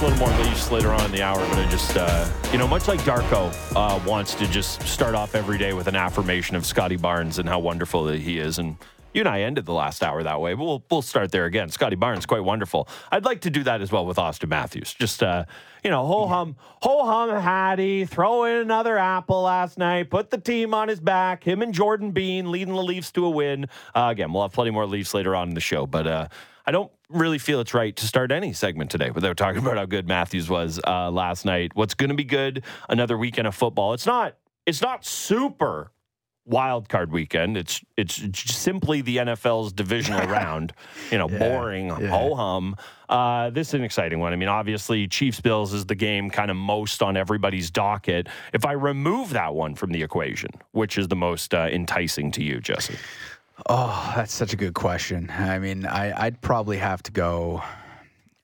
a little more Leafs later on in the hour, but I just, uh, you know, much like Darko uh, wants to just start off every day with an affirmation of Scotty Barnes and how wonderful that he is. And you and I ended the last hour that way, but we'll, we'll start there again. Scotty Barnes, quite wonderful. I'd like to do that as well with Auston Matthews. Just, uh, you know, ho hum, ho hum, Hattie, throw in another apple last night, put the team on his back, him and Jordan Bean leading the Leafs to a win. Uh, again, we'll have plenty more Leafs later on in the show, but uh, I don't really feel it's right to start any segment today without talking about how good Matthews was uh, last night. What's going to be good? Another weekend of football. It's not. It's not super wild card weekend. It's it's simply the NFL's divisional round. You know, Yeah, boring, yeah. ho hum. Uh, this is an exciting one. I mean, obviously, Chiefs Bills is the game kind of most on everybody's docket. If I remove that one from the equation, which is the most uh, enticing to you, Jesse? Oh, that's such a good question. I mean, I, I'd probably have to go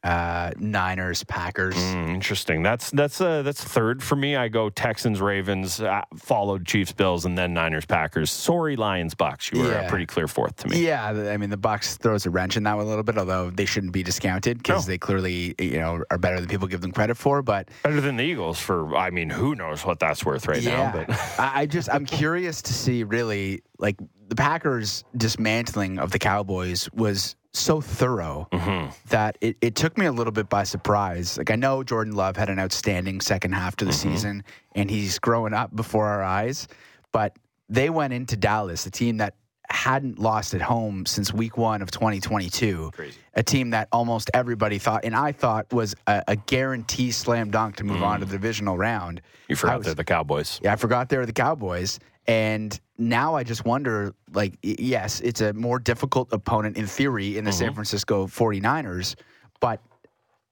uh, Niners, Packers. Mm, interesting. That's that's uh, that's third for me. I go Texans, Ravens, uh, followed Chiefs, Bills, and then Niners, Packers. Sorry, Lions, Bucks. You were a pretty clear fourth to me. Yeah, I mean the Bucks throws a wrench in that one a little bit, although they shouldn't be discounted because No. they clearly, you know, are better than people give them credit for. But Better than the Eagles for. I mean, who knows what that's worth right yeah, now? But I, I just I'm curious to see really like the Packers dismantling of the Cowboys was so thorough Mm-hmm. that it, it took me a little bit by surprise. Like I know Jordan Love had an outstanding second half to the Mm-hmm. season and he's growing up before our eyes, but they went into Dallas, a team that hadn't lost at home since week one of 2022. Crazy. A team that almost everybody thought, and I thought was a, a guarantee slam dunk to move on to the divisional round. you forgot was- they're the Cowboys. yeah, I forgot they were the Cowboys. And now I just wonder like, yes, it's a more difficult opponent in theory in the San Francisco 49ers, but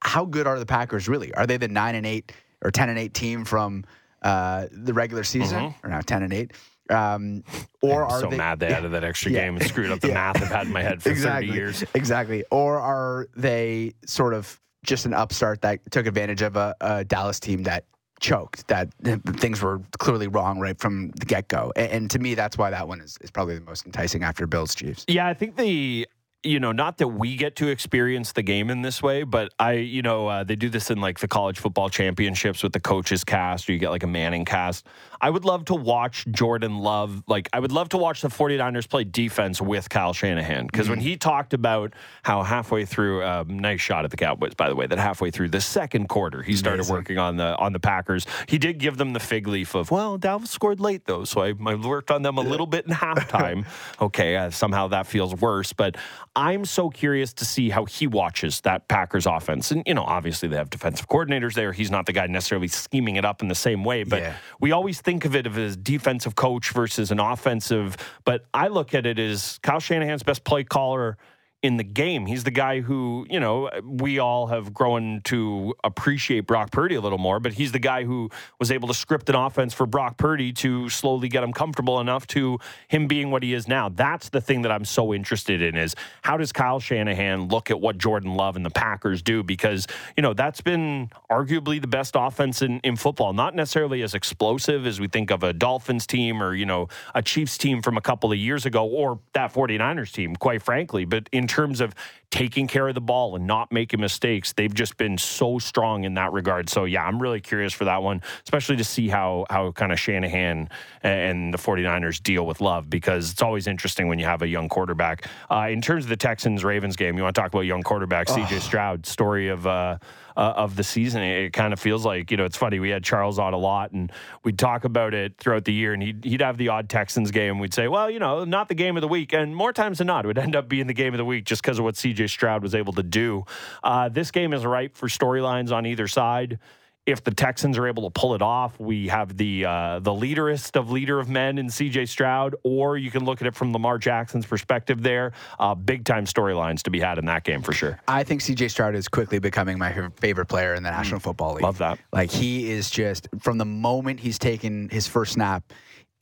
how good are the Packers really? Are they the 9 and 8 or 10 and 8 team from uh, the regular season? Or now 10 and 8? Um, or I'm are so they, mad they added that extra Yeah. game and screwed up the Yeah. math I've had in my head for exactly, 30 years. Exactly. Or are they sort of just an upstart that took advantage of a, a Dallas team that choked, that things were clearly wrong right from the get go? And, and to me, that's why that one is, is probably the most enticing after Bills Chiefs. Yeah, I think the you know not that we get to experience the game in this way, but I you know uh, they do this in like the college football championships with the coaches cast, or you get like a Manning cast. I would love to watch Jordan Love. Like I would love to watch the 49ers play defense with Kyle Shanahan because when he talked about how halfway through, um, nice shot at the Cowboys by the way, that halfway through the second quarter he started Amazing. working on the on the Packers. He did give them the fig leaf of well, Dallas scored late though, so I, I worked on them a little bit in halftime. okay, uh, somehow that feels worse, but I'm so curious to see how he watches that Packers offense. And you know, obviously they have defensive coordinators there. He's not the guy necessarily scheming it up in the same way, but Yeah. we always think of it as defensive coach versus an offensive. But I look at it as Kyle Shanahan's best play caller in the game. He's the guy who, you know, we all have grown to appreciate Brock Purdy a little more, but he's the guy who was able to script an offense for Brock Purdy to slowly get him comfortable enough to him being what he is now. That's the thing that I'm so interested in is how does Kyle Shanahan look at what Jordan Love and the Packers do? Because, you know, that's been arguably the best offense in, in football, not necessarily as explosive as we think of a Dolphins team or, you know, a Chiefs team from a couple of years ago or that 49ers team, quite frankly. But in terms of taking care of the ball and not making mistakes, they've just been so strong in that regard. So, yeah, I'm really curious for that one, especially to see how, how kind of Shanahan and the 49ers deal with Love because it's always interesting when you have a young quarterback. Uh, in terms of the Texans Ravens game, you want to talk about young quarterback, CJ Stroud, story of, uh, uh, of the season. It, kind of feels like, you know, it's funny. We had Charles on a lot and we'd talk about it throughout the year and he'd, he'd have the odd Texans game. We'd say, well, you know, not the game of the week. And more times than not, it would end up being the game of the week just because of what CJ Stroud was able to do. Uh, this game is ripe for storylines on either side. If the Texans are able to pull it off, we have the uh, the leaderest of leader of men in C.J. Stroud, or you can look at it from Lamar Jackson's perspective. There, uh, big time storylines to be had in that game for sure. I think CJ Stroud is quickly becoming my favorite player in the National Football League. Love that. Like he is just from the moment he's taken his first snap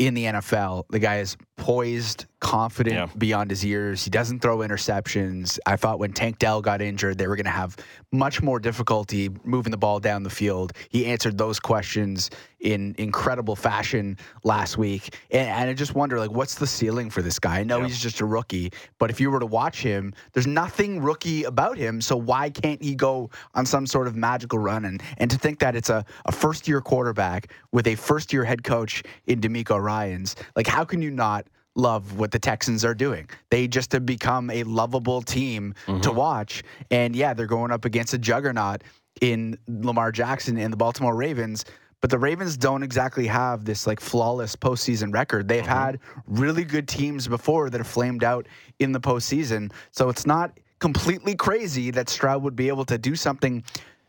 in the NFL. The guy is poised, confident Yeah. beyond his years. He doesn't throw interceptions. I thought when Tank Dell got injured, they were going to have much more difficulty moving the ball down the field. He answered those questions in incredible fashion last week. And, and I just wonder, like, what's the ceiling for this guy? I know Yeah. he's just a rookie, but if you were to watch him, there's nothing rookie about him. So why can't he go on some sort of magical run? And, and to think that it's a, a first year quarterback with a first year head coach in DeMeco Ryans, like, how can you not? Love what the Texans are doing. They just have become a lovable team to mm-hmm. watch. And yeah, they're going up against a juggernaut in Lamar Jackson and the Baltimore Ravens. But the Ravens don't exactly have this like flawless postseason record. They've mm-hmm. had really good teams before that have flamed out in the postseason. So it's not completely crazy that Stroud would be able to do something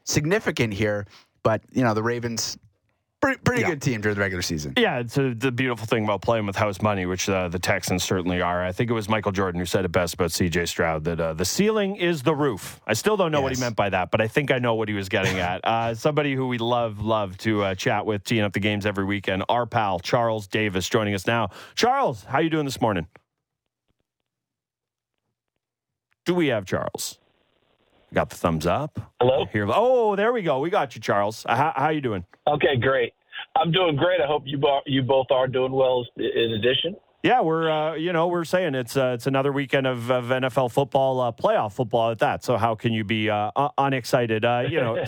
significant here. But, you know, the Ravens, pretty, pretty Yeah. good team during the regular season. Yeah, it's a, the beautiful thing about playing with house money, which uh, the Texans certainly are. I think it was Michael Jordan who said it best about CJ Stroud that uh, the ceiling is the roof. I still don't know what he meant by that, but I think I know what he was getting at. Uh, somebody who we love, love to uh, chat with, teeing up the games every weekend. Our pal Charles Davis joining us now. Charles, how you doing this morning? Do we have Charles? Got the thumbs up. Hello? Here. Oh, there we go. We got you, Charles. How, how you doing? Okay, great. I'm doing great. I hope you bo- you both are doing well. In addition, Yeah, we're uh, you know we're saying it's uh, it's another weekend of, of NFL football, uh, playoff football at that. So how can you be uh, unexcited? Uh, you know,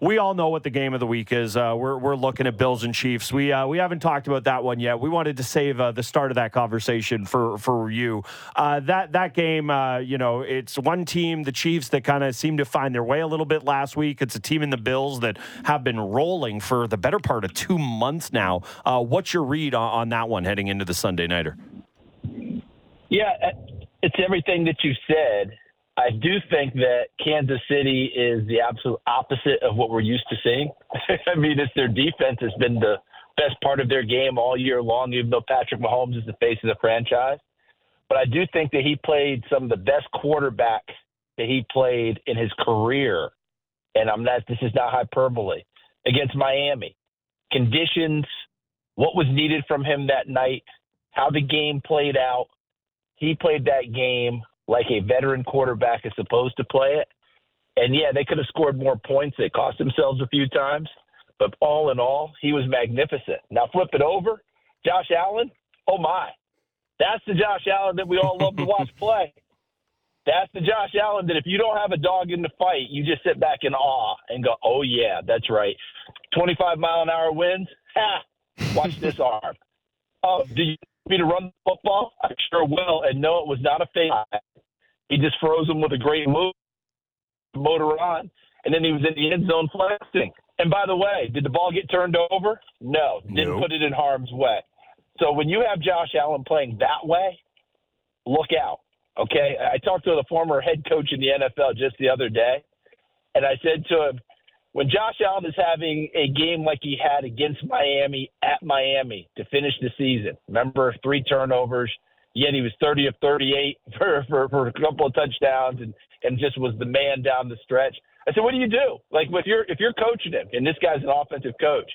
we all know what the game of the week is. Uh, we're we're looking at Bills and Chiefs. We uh, we haven't talked about that one yet. We wanted to save uh, the start of that conversation for for you. Uh, that that game, uh, you know, it's one team, the Chiefs, that kind of seemed to find their way a little bit last week. It's a team in the Bills that have been rolling for the better part of two months now. Uh, what's your read on, on that one heading into the Sunday nighter? yeah, it's everything that you said. I do think that Kansas City is the absolute opposite of what we're used to seeing. I mean, it's their defense has been the best part of their game all year long, even though Patrick Mahomes is the face of the franchise. But I do think that he played some of the best quarterback that he played in his career. And I'm not, this is not hyperbole, against Miami. Conditions, what was needed from him that night, how the game played out. He played that game like a veteran quarterback is supposed to play it. And yeah, they could have scored more points. They cost themselves a few times. But all in all, he was magnificent. Now flip it over. Josh Allen, oh my. That's the Josh Allen that we all love to watch play. That's the Josh Allen that if you don't have a dog in the fight, you just sit back in awe and go, oh, yeah, that's right. 25 mile an hour winds? Ha! Watch this arm. Oh, do you me to run the football? I sure will. And no, it was not a fake. He just froze him with a great move, motor on, and then he was in the end zone flexing. And by the way, did the ball get turned over? No, didn't Nope. put it in harm's way. So when you have Josh Allen playing that way, look out. Okay, I talked to the former head coach in the NFL just the other day, and I said to him, when Josh Allen is having a game like he had against Miami at Miami to finish the season, remember three turnovers, yet he was 30 of 38 for, for, for a couple of touchdowns and, and just was the man down the stretch. I said, what do you do? Like if you're, if you're coaching him, and this guy's an offensive coach,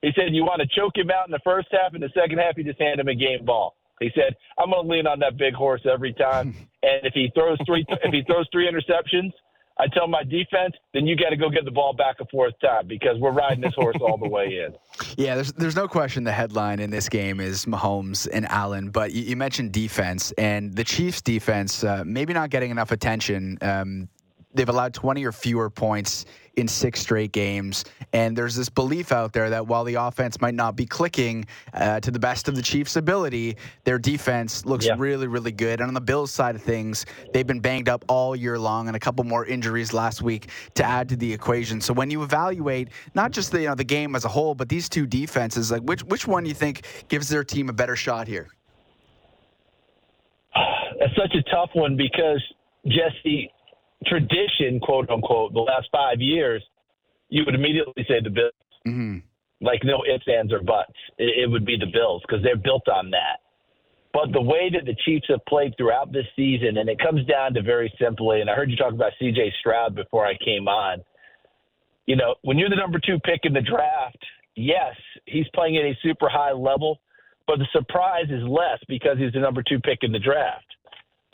he said you want to choke him out in the first half, and the second half you just hand him a game ball. He said, I'm going to lean on that big horse every time, and if he throws three if he throws three interceptions, I tell my defense, then you got to go get the ball back a fourth time because we're riding this horse all the way in. Yeah, there's there's no question the headline in this game is Mahomes and Allen. But you, you mentioned defense and the Chiefs' defense, uh, maybe not getting enough attention. Um, they've allowed 20 or fewer points in six straight games, and there's this belief out there that while the offense might not be clicking uh, to the best of the Chiefs' ability, their defense looks Yeah. really, really good. And on the Bills' side of things, they've been banged up all year long, and a couple more injuries last week to add to the equation. So when you evaluate not just the you know the game as a whole, but these two defenses, like which which one you think gives their team a better shot here? That's such a tough one because Jesse, tradition, quote unquote, the last five years, you would immediately say the Bills. hmm Like no ifs, ands, or buts. It, it would be the Bills because they're built on that. But the way that the Chiefs have played throughout this season, and it comes down to very simply, and I heard you talk about C.J. Stroud before I came on. You know, when you're the number two pick in the draft, yes, he's playing at a super high level, but the surprise is less because he's the number two pick in the draft.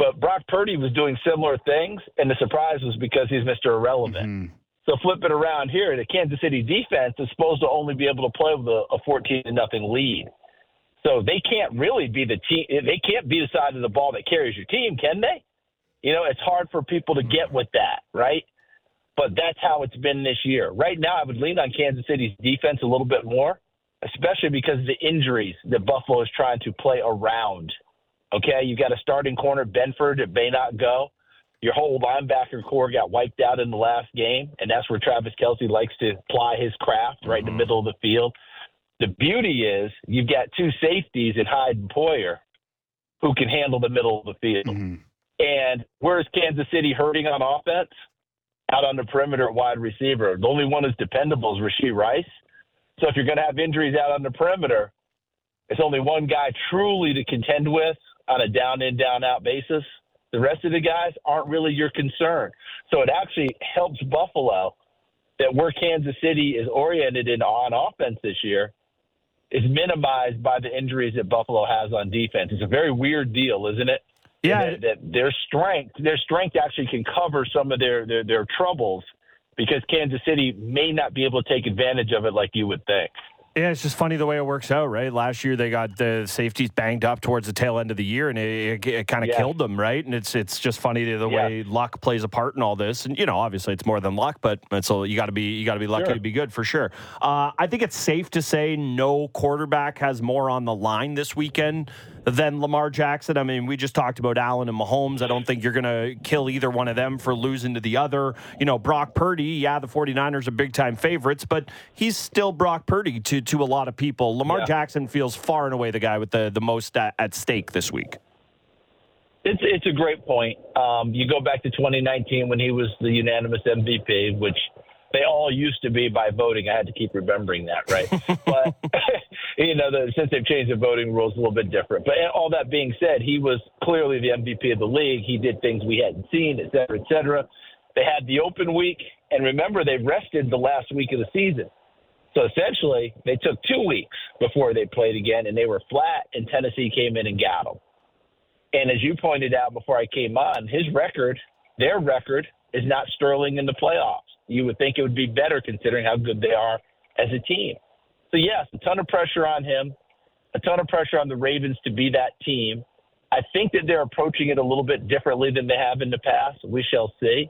But Brock Purdy was doing similar things, and the surprise was because he's Mr. Irrelevant. Mm-hmm. So flip it around here, the Kansas City defense is supposed to only be able to play with a, a 14 to nothing lead. So they can't really be the team. They can't be the side of the ball that carries your team, can they? You know, it's hard for people to get with that, right? But that's how it's been this year. Right now, I would lean on Kansas City's defense a little bit more, especially because of the injuries that Buffalo is trying to play around. Okay, you've got a starting corner, Benford, that may not go. Your whole linebacker corps got wiped out in the last game, and that's where Travis Kelce likes to ply his craft right mm-hmm. in the mm-hmm. middle of the field. The beauty is you've got two safeties in Hyde and Poyer who can handle the middle of the field. Mm-hmm. And where's Kansas City hurting on offense? Out on the perimeter at wide receiver. The only one who's dependable is Rashee Rice. So if you're going to have injuries out on the perimeter, it's only one guy truly to contend with on a down in, down out basis. The rest of the guys aren't really your concern. So it actually helps Buffalo that where Kansas City is oriented in on offense this year is minimized by the injuries that Buffalo has on defense. It's a very weird deal, isn't it? Yeah, that, that, their strength, their strength actually can cover some of their, their their troubles because Kansas City may not be able to take advantage of it like you would think. Yeah, it's just funny the way it works out, right? Last year they got the safeties banged up towards the tail end of the year, and it, it, it kind of yeah. killed them, right? And it's it's just funny the, the yeah. way luck plays a part in all this. And you know, obviously it's more than luck, but it's a, you got to be you got to be lucky sure. to be good for sure. Uh, I think it's safe to say no quarterback has more on the line this weekend than Lamar Jackson. I mean, we just talked about Allen and Mahomes. I don't think you're going to kill either one of them for losing to the other. You know, Brock Purdy, yeah, the 49ers are big time favorites, but he's still Brock Purdy to, to a lot of people. Lamar yeah. Jackson feels far and away the guy with the, the most at, at stake this week. It's it's a great point. Um, you go back to 2019 when he was the unanimous MVP, which they all used to be by voting. I had to keep remembering that, right? but you know, the, since they've changed the voting rules, a little bit different. But all that being said, he was clearly the MVP of the league. He did things we hadn't seen, et cetera, et cetera. They had the open week, and remember, they rested the last week of the season. So essentially, they took two weeks before they played again, and they were flat. And Tennessee came in and got them. And as you pointed out before I came on, his record, their record, is not sterling in the playoffs you would think it would be better considering how good they are as a team. So, yes, a ton of pressure on him, a ton of pressure on the Ravens to be that team. I think that they're approaching it a little bit differently than they have in the past. We shall see.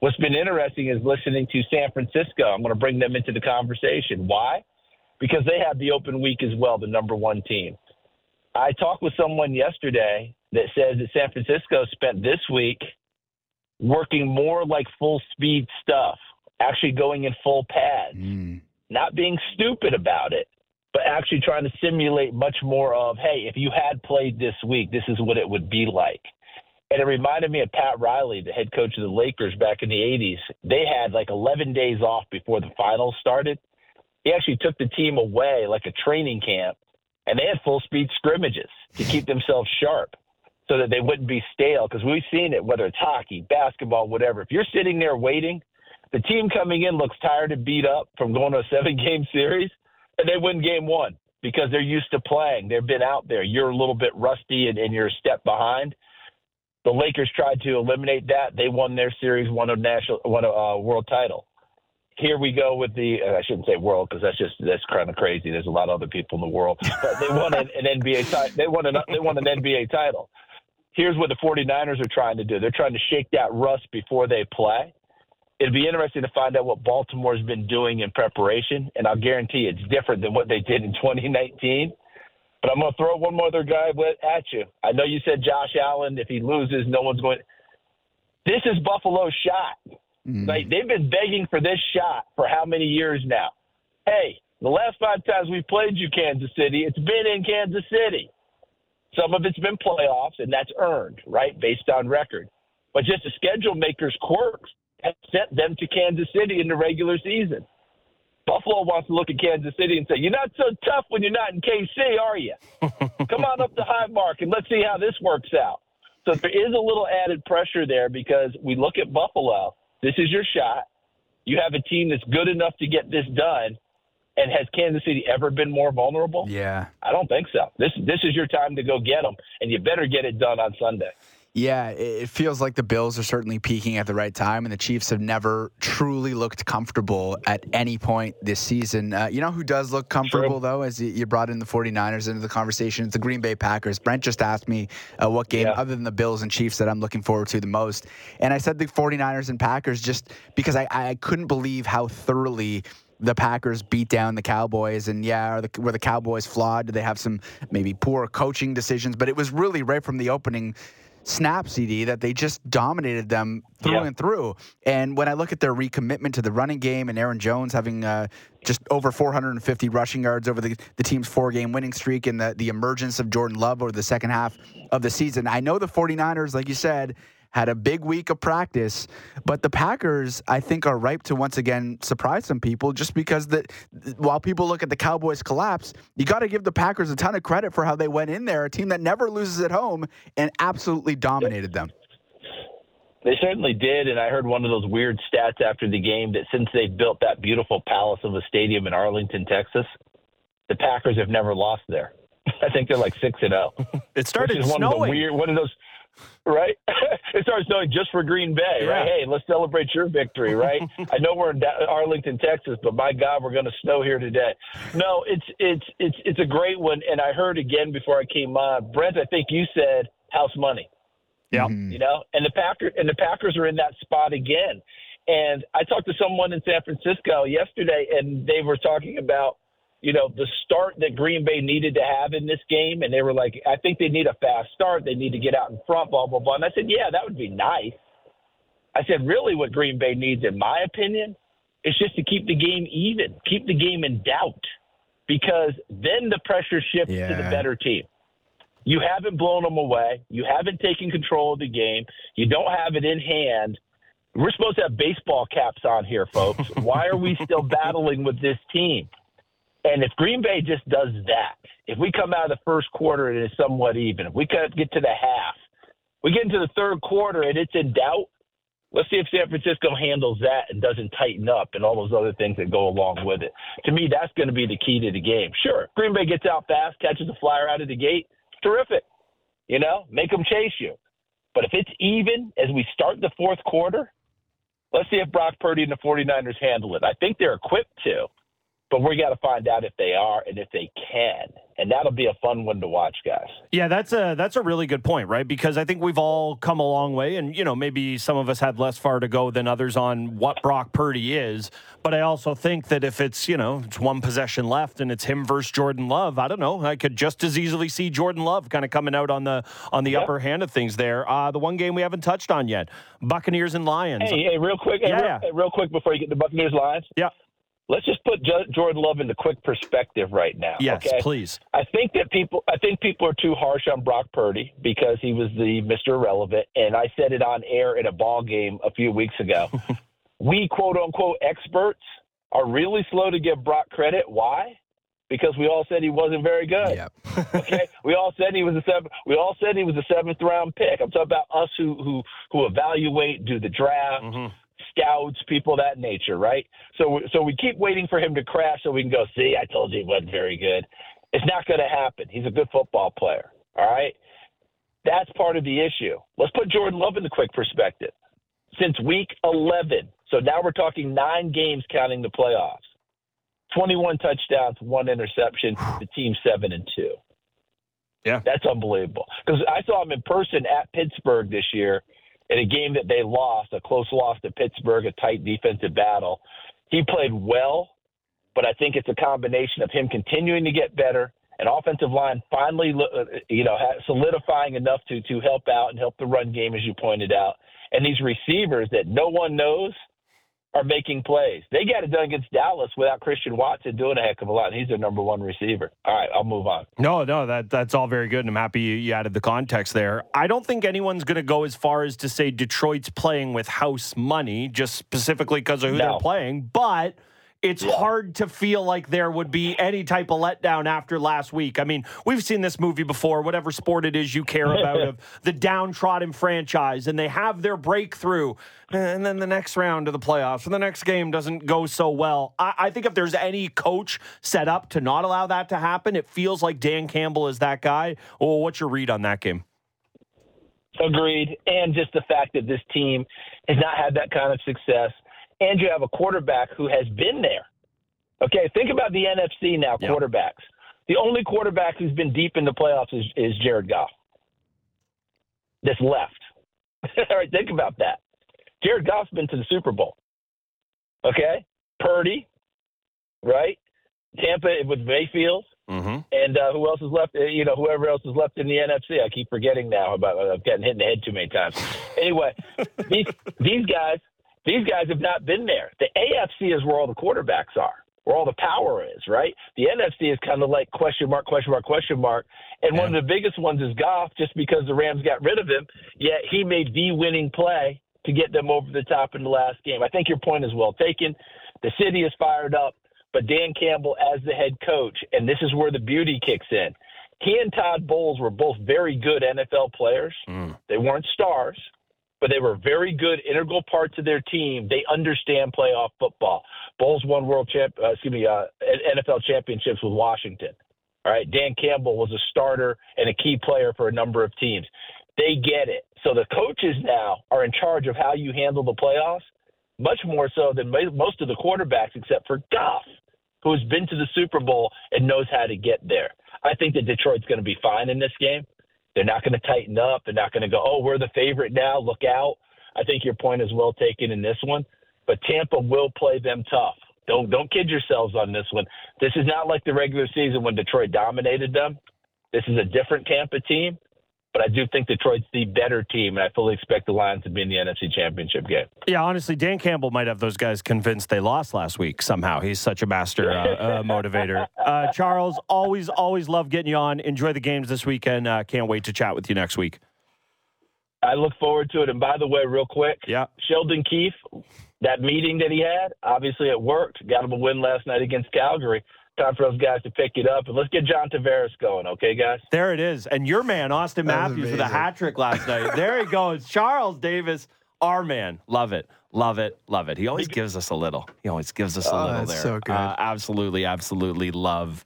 What's been interesting is listening to San Francisco. I'm going to bring them into the conversation. Why? Because they have the open week as well, the number one team. I talked with someone yesterday that says that San Francisco spent this week – working more like full speed stuff, actually going in full pads, mm. Not being stupid about it, but actually trying to simulate much more of, hey, if you had played this week, this is what it would be like. And it reminded me of Pat Riley, the head coach of the Lakers back in the 80s. They had like 11 days off before the finals started. He actually took the team away like a training camp, and they had full speed scrimmages to keep themselves sharp so that they wouldn't be stale. Because we've seen it, whether it's hockey, basketball, whatever. If you're sitting there waiting, the team coming in looks tired and beat up from going to a seven game series, and they win game one because they're used to playing. They've been out there. You're a little bit rusty and, and you're a step behind. The Lakers tried to eliminate that. They won their series, won a national, won a uh, world title. Here we go with the. Uh, I shouldn't say world because that's just that's kind of crazy. There's a lot of other people in the world, but they won an, an NBA title. They won an they won an NBA title here's what the 49ers are trying to do. They're trying to shake that rust before they play. It'd be interesting to find out what Baltimore's been doing in preparation, and I'll guarantee it's different than what they did in 2019. But I'm going to throw one more other guy at you. I know you said Josh Allen, if he loses, no one's going. This is Buffalo's shot. Mm. Like they've been begging for this shot for how many years now? Hey, the last five times we played you, Kansas City, it's been in Kansas City. Some of it's been playoffs, and that's earned, right, based on record. But just the schedule makers' quirks have sent them to Kansas City in the regular season. Buffalo wants to look at Kansas City and say, You're not so tough when you're not in KC, are you? Come on up to Highmark and let's see how this works out. So there is a little added pressure there because we look at Buffalo. This is your shot. You have a team that's good enough to get this done. And has Kansas City ever been more vulnerable? Yeah. I don't think so. This this is your time to go get them, and you better get it done on Sunday. Yeah, it feels like the Bills are certainly peaking at the right time, and the Chiefs have never truly looked comfortable at any point this season. Uh, you know who does look comfortable, though, as you brought in the 49ers into the conversation? It's the Green Bay Packers. Brent just asked me uh, what game, yeah. other than the Bills and Chiefs, that I'm looking forward to the most. And I said the 49ers and Packers just because I, I couldn't believe how thoroughly the Packers beat down the Cowboys, and yeah, the, were the Cowboys flawed? Do they have some maybe poor coaching decisions? But it was really right from the opening snap CD that they just dominated them through yeah. and through. And when I look at their recommitment to the running game and Aaron Jones having uh, just over 450 rushing yards over the, the team's four game winning streak and the, the emergence of Jordan Love over the second half of the season, I know the 49ers, like you said, had a big week of practice, but the Packers, I think, are ripe to once again surprise some people just because that while people look at the Cowboys collapse, you got to give the Packers a ton of credit for how they went in there, a team that never loses at home and absolutely dominated them. They certainly did, and I heard one of those weird stats after the game that since they built that beautiful palace of a stadium in Arlington, Texas, the Packers have never lost there. I think they're like six and zero. Oh. It started which is snowing. One of the weird, one of those right? it starts snowing just for Green Bay, yeah. right? Hey, let's celebrate your victory, right? I know we're in Arlington, Texas, but my God, we're going to snow here today. No, it's it's it's it's a great one, and I heard again before I came on, Brent. I think you said house money. Yeah, mm-hmm. you know, and the Packers and the Packers are in that spot again. And I talked to someone in San Francisco yesterday, and they were talking about you know, the start that Green Bay needed to have in this game. And they were like, I think they need a fast start. They need to get out in front, blah, blah, blah. And I said, yeah, that would be nice. I said, really, what Green Bay needs, in my opinion, is just to keep the game even, keep the game in doubt, because then the pressure shifts yeah. to the better team. You haven't blown them away. You haven't taken control of the game. You don't have it in hand. We're supposed to have baseball caps on here, folks. Why are we still battling with this team? And if Green Bay just does that, if we come out of the first quarter and it's somewhat even, if we get to the half, we get into the third quarter and it's in doubt, let's see if San Francisco handles that and doesn't tighten up and all those other things that go along with it. To me, that's going to be the key to the game. Sure, Green Bay gets out fast, catches a flyer out of the gate, terrific. You know, make them chase you. But if it's even as we start the fourth quarter, let's see if Brock Purdy and the 49ers handle it. I think they're equipped to but we got to find out if they are and if they can and that'll be a fun one to watch guys. Yeah that's a that's a really good point right? Because i think we've all come a long way and you know maybe some of us had less far to go than others on what brock purdy is. But i also think that if it's you know it's one possession left and it's him versus jordan love i don't know. I could just as easily see jordan love kind of coming out on the on the yep. upper hand of things there. Uh, the one game we haven't touched on yet buccaneers and lions. Hey, hey real quick hey, yeah, real, real quick before you get the buccaneers lions. Yeah let's just put Jordan Love into quick perspective right now. Yes, okay? please. I think that people, I think people are too harsh on Brock Purdy because he was the Mr. Irrelevant, and I said it on air in a ball game a few weeks ago. we quote unquote experts are really slow to give Brock credit. Why? Because we all said he wasn't very good. Yep. okay, we all said he was a seven. We all said he was a seventh round pick. I'm talking about us who who who evaluate, do the draft. Mm-hmm scouts, people that nature, right? So so we keep waiting for him to crash so we can go, see, I told you he wasn't very good. It's not going to happen. He's a good football player, all right? That's part of the issue. Let's put Jordan Love in the quick perspective. Since week 11, so now we're talking nine games counting the playoffs. 21 touchdowns, one interception, the team 7 and 2. Yeah. That's unbelievable. Because I saw him in person at Pittsburgh this year in a game that they lost, a close loss to Pittsburgh, a tight defensive battle. He played well, but I think it's a combination of him continuing to get better, an offensive line finally, uh, you know, solidifying enough to to help out and help the run game, as you pointed out, and these receivers that no one knows are making plays. They got it done against Dallas without Christian Watson doing a heck of a lot. He's their number one receiver. All right, I'll move on. No, no, that that's all very good, and I'm happy you, you added the context there. I don't think anyone's going to go as far as to say Detroit's playing with house money, just specifically because of who no. they're playing, but it's hard to feel like there would be any type of letdown after last week. I mean, we've seen this movie before, whatever sport it is you care about, of the downtrodden franchise, and they have their breakthrough, and then the next round of the playoffs, and the next game doesn't go so well. I, I think if there's any coach set up to not allow that to happen, it feels like Dan Campbell is that guy. Well, what's your read on that game? Agreed. And just the fact that this team has not had that kind of success and you have a quarterback who has been there. Okay, think about the NFC now, yep. quarterbacks. The only quarterback who's been deep in the playoffs is, is Jared Goff. That's left. All right, think about that. Jared Goff's been to the Super Bowl. Okay, Purdy, right? Tampa with Mayfield, mm-hmm. and uh, who else is left? Uh, you know, whoever else is left in the NFC. I keep forgetting now about. Uh, I've gotten hit in the head too many times. Anyway, these these guys these guys have not been there. The AFC is where all the quarterbacks are, where all the power is, right? The NFC is kind of like question mark, question mark, question mark. And yeah. one of the biggest ones is Goff, just because the Rams got rid of him, yet he made the winning play to get them over the top in the last game. I think your point is well taken. The city is fired up, but Dan Campbell as the head coach, and this is where the beauty kicks in. He and Todd Bowles were both very good NFL players. Mm. They weren't stars, but they were very good, integral parts of their team. They understand playoff football. Bowles won world champ, uh, excuse me, uh, NFL championships with Washington. All right, Dan Campbell was a starter and a key player for a number of teams. They get it. So the coaches now are in charge of how you handle the playoffs, much more so than most of the quarterbacks, except for Goff, who has been to the Super Bowl and knows how to get there. I think that Detroit's going to be fine in this game. They're not going to tighten up. They're not going to go, oh, we're the favorite now. Look out. I think your point is well taken in this one. But Tampa will play them tough. Don't don't kid yourselves on this one. This is not like the regular season when Detroit dominated them. This is a different Tampa team. But I do think Detroit's the better team, and I fully expect the Lions to be in the NFC Championship game. Yeah, honestly, Dan Campbell might have those guys convinced they lost last week somehow. He's such a master uh, uh, motivator. Uh, Charles, always, always love getting you on. Enjoy the games this weekend. Uh, can't wait to chat with you next week. I look forward to it. And by the way, real quick, yeah, Sheldon Keefe, that meeting that he had, obviously it worked. Got him a win last night against Calgary time for those guys to pick it up. And let's get John Tavares going, okay, guys? There it is. And your man, Auston Matthews, with a hat trick last night. There he goes. Charles Davis, our man. Love it. Love it. Love it. He always gives us a little. He always gives us a oh, little there. So good. Uh, absolutely, absolutely love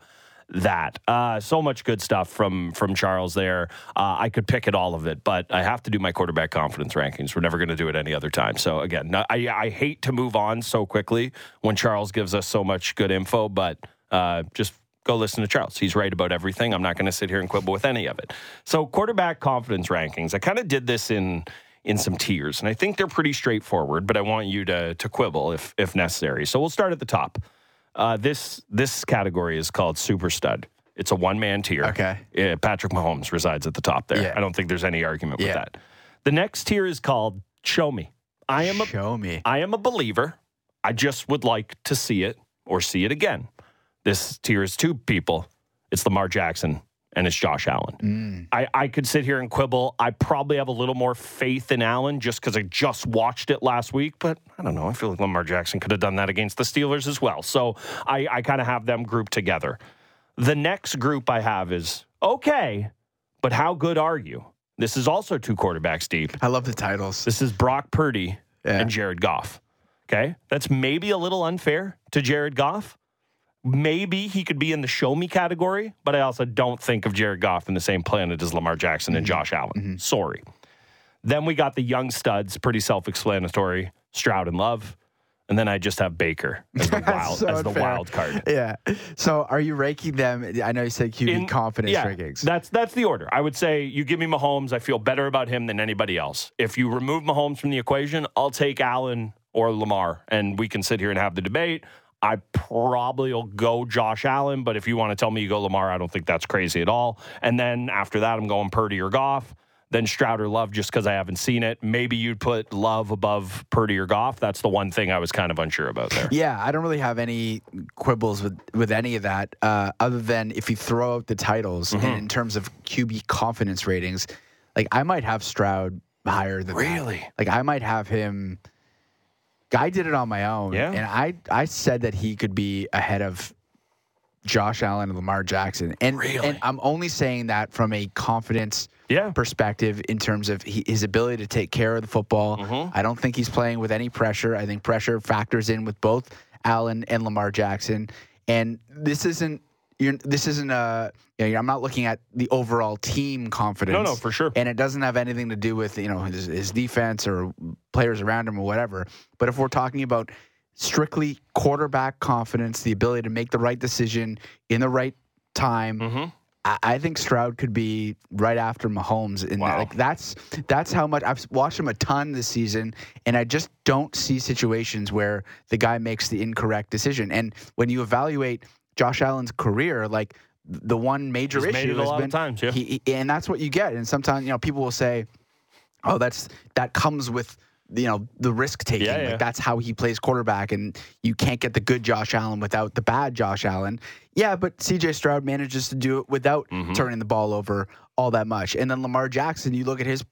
that. Uh, so much good stuff from from Charles there. Uh, I could pick at all of it, but I have to do my quarterback confidence rankings. We're never going to do it any other time. So again, I, I hate to move on so quickly when Charles gives us so much good info, but uh, just go listen to Charles. He's right about everything. I'm not going to sit here and quibble with any of it. So quarterback confidence rankings. I kind of did this in in some tiers, and I think they're pretty straightforward. But I want you to to quibble if if necessary. So we'll start at the top. Uh, this this category is called super stud. It's a one man tier. Okay. Uh, Patrick Mahomes resides at the top there. Yeah. I don't think there's any argument yeah. with that. The next tier is called show me. I am a, show me. I am a believer. I just would like to see it or see it again. This tier is two people. It's Lamar Jackson and it's Josh Allen. Mm. I, I could sit here and quibble. I probably have a little more faith in Allen just because I just watched it last week, but I don't know. I feel like Lamar Jackson could have done that against the Steelers as well. So I, I kind of have them grouped together. The next group I have is okay, but how good are you? This is also two quarterbacks deep. I love the titles. This is Brock Purdy yeah. and Jared Goff. Okay. That's maybe a little unfair to Jared Goff maybe he could be in the show me category, but I also don't think of Jared Goff in the same planet as Lamar Jackson mm-hmm. and Josh Allen. Mm-hmm. Sorry. Then we got the young studs, pretty self explanatory Stroud and Love. And then I just have Baker as the wild so as the wild card. Yeah. So are you ranking them? I know you said QB in, confidence yeah, rankings. That's that's the order. I would say you give me Mahomes, I feel better about him than anybody else. If you remove Mahomes from the equation, I'll take Allen or Lamar, and we can sit here and have the debate. I probably will go Josh Allen, but if you want to tell me you go Lamar, I don't think that's crazy at all. And then after that, I'm going Purdy or Goff. Then Stroud or Love, just because I haven't seen it. Maybe you'd put Love above Purdy or Goff. That's the one thing I was kind of unsure about there. Yeah, I don't really have any quibbles with, with any of that, uh, other than if you throw out the titles mm-hmm. and in terms of QB confidence ratings, like I might have Stroud higher than really. That. Like I might have him Guy did it on my own. Yeah. And I, I said that he could be ahead of Josh Allen and Lamar Jackson. And, Really? and I'm only saying that from a confidence Yeah. perspective in terms of he, his ability to take care of the football. Mm-hmm. I don't think he's playing with any pressure. I think pressure factors in with both Allen and Lamar Jackson. And this isn't you're, this isn't a. You know, I'm not looking at the overall team confidence. No, no, for sure. And it doesn't have anything to do with you know his, his defense or players around him or whatever. But if we're talking about strictly quarterback confidence, the ability to make the right decision in the right time, Mhm. I, I think Stroud could be right after Mahomes. In that. Wow. like that's that's how much I've watched him a ton this season, and I just don't see situations where the guy makes the incorrect decision. And when you evaluate Josh Allen's career, like the one major He's issue made it a has been times, yeah. he, he- and that's what you get. And sometimes you know people will say, "Oh, that's that comes with." You know the risk taking. Yeah, yeah. Like that's how he plays quarterback, and you can't get the good Josh Allen without the bad Josh Allen. Yeah, but C.J. Stroud manages to do it without Mm-hmm. turning the ball over all that much. And then Lamar Jackson, you look at his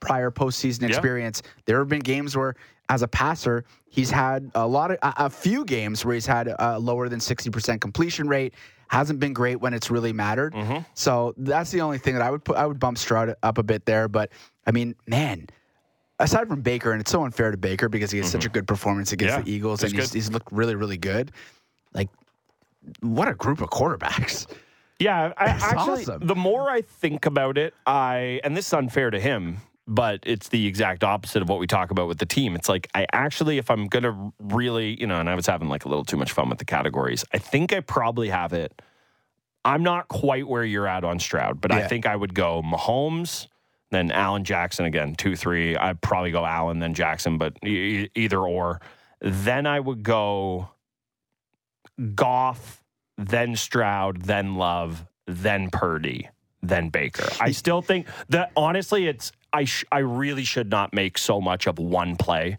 prior postseason experience. There have been games where, as a passer, he's had a lot of a, a few games where he's had a lower than sixty percent completion rate. Hasn't been great when it's really mattered. Mm-hmm. So that's the only thing that I would put. I would bump Stroud up a bit there. But I mean, man. Aside from Baker, and it's so unfair to Baker because he had such a good performance against Mm-hmm. Yeah, the Eagles, and he's, he's looked really, really good. Like, what a group of quarterbacks! Yeah, I, That's actually, awesome. the more I think about it, I and this is unfair to him, but it's the exact opposite of what we talk about with the team. It's like I actually, if I'm gonna really, you know, and I was having like a little too much fun with the categories. I think I probably have it. I'm not quite where you're at on Stroud, but I think I would go Mahomes, then Allen Jackson again, two, three. I'd probably go Allen, then Jackson, but e- either or. Then I would go Goff, then Stroud, then Love, then Purdy, then Baker. I still think that honestly, it's I sh- I really should not make so much of one play.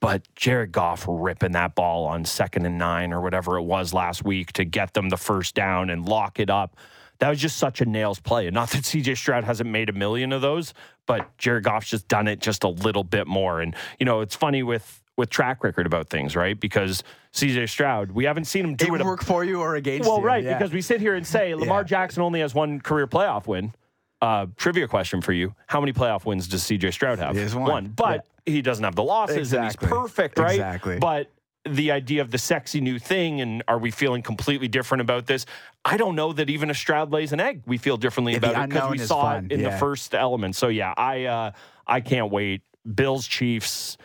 But Jared Goff ripping that ball on second and nine or whatever it was last week to get them the first down and lock it up. That was just such a nails play. And not that CJ Stroud hasn't made a million of those, but Jared Goff's just done it just a little bit more. And, you know, it's funny with with track record about things, right? Because CJ Stroud, we haven't seen him do It it. would a- work for you or against well, you. right, yeah. because we sit here and say Lamar Yeah. Jackson only has one career playoff win. Uh, trivia question for you: How many playoff wins does CJ Stroud have? He has one. but he doesn't have the losses, Exactly. and he's perfect, right? Exactly. But the idea of the sexy new thing, and are we feeling completely different about this? I don't know that even a Stroud lays an egg. We feel differently Yeah, about it because we saw fun. it in the first element. So yeah, I uh, I can't wait. Bills Chiefs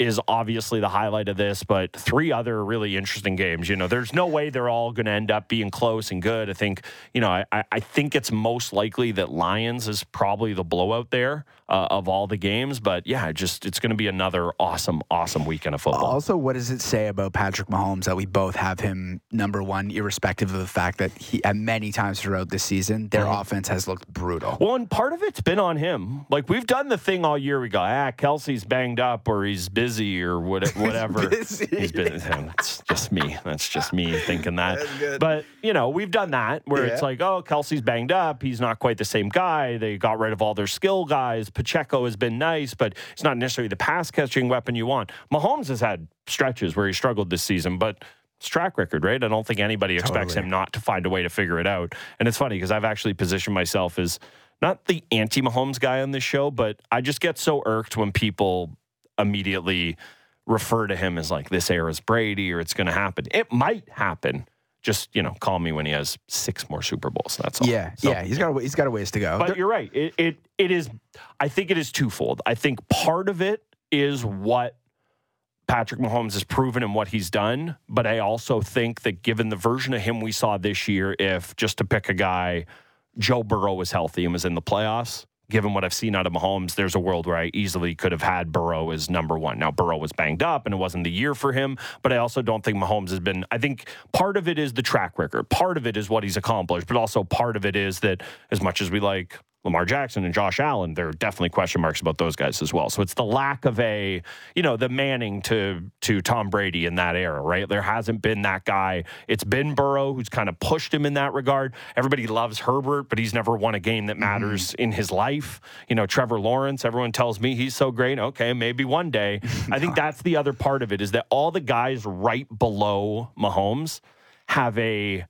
is obviously the highlight of this, but three other really interesting games. You know, there's no way they're all going to end up being close and good. I think, you know, I, I think it's most likely that Lions is probably the blowout there uh, of all the games. But yeah, just it's going to be another awesome, awesome weekend of football. Also, what does it say about Patrick Mahomes that we both have him number one, irrespective of the fact that he, at many times throughout this season, their Mm-hmm. offense has looked brutal. Well, and part of it's been on him. Like we've done the thing all year. We go, ah, Kelce's banged up or he's busy or what, whatever. busy. He's been. It's just me. That's just me thinking that. But you know, we've done that where it's like, oh, Kelce's banged up. He's not quite the same guy. They got rid of all their skill guys. Pacheco has been nice, but it's not necessarily the pass catching weapon you want. Mahomes has had stretches where he struggled this season, but. It's track record, right? I don't think anybody expects Totally. him not to find a way to figure it out. And it's funny because I've actually positioned myself as not the anti Mahomes guy on this show, but I just get so irked when people immediately refer to him as like this era's Brady or it's going to happen. It might happen. Just you know, call me when he has six more Super Bowls. That's all. Yeah, So- yeah, he's got a, he's got a ways to go. But you're right. It, it it is. I think it is twofold. I think part of it is what Patrick Mahomes has proven and what he's done. But I also think that given the version of him we saw this year, if just to pick a guy, Joe Burrow was healthy and was in the playoffs. Given what I've seen out of Mahomes, there's a world where I easily could have had Burrow as number one. Now, Burrow was banged up and it wasn't the year for him, but I also don't think Mahomes has been. I think part of it is the track record. Part of it is what he's accomplished, but also part of it is that as much as we like Lamar Jackson and Josh Allen, there are definitely question marks about those guys as well. So it's the lack of a, you know, the Manning to to Tom Brady in that era, right? There hasn't been that guy. It's been Burrow who's kind of pushed him in that regard. Everybody loves Herbert, but he's never won a game that Mm-hmm. matters mm-hmm. in his life. You know, Trevor Lawrence, everyone tells me he's so great. Okay, maybe one day. I think that's the other part of it is that all the guys right below Mahomes have a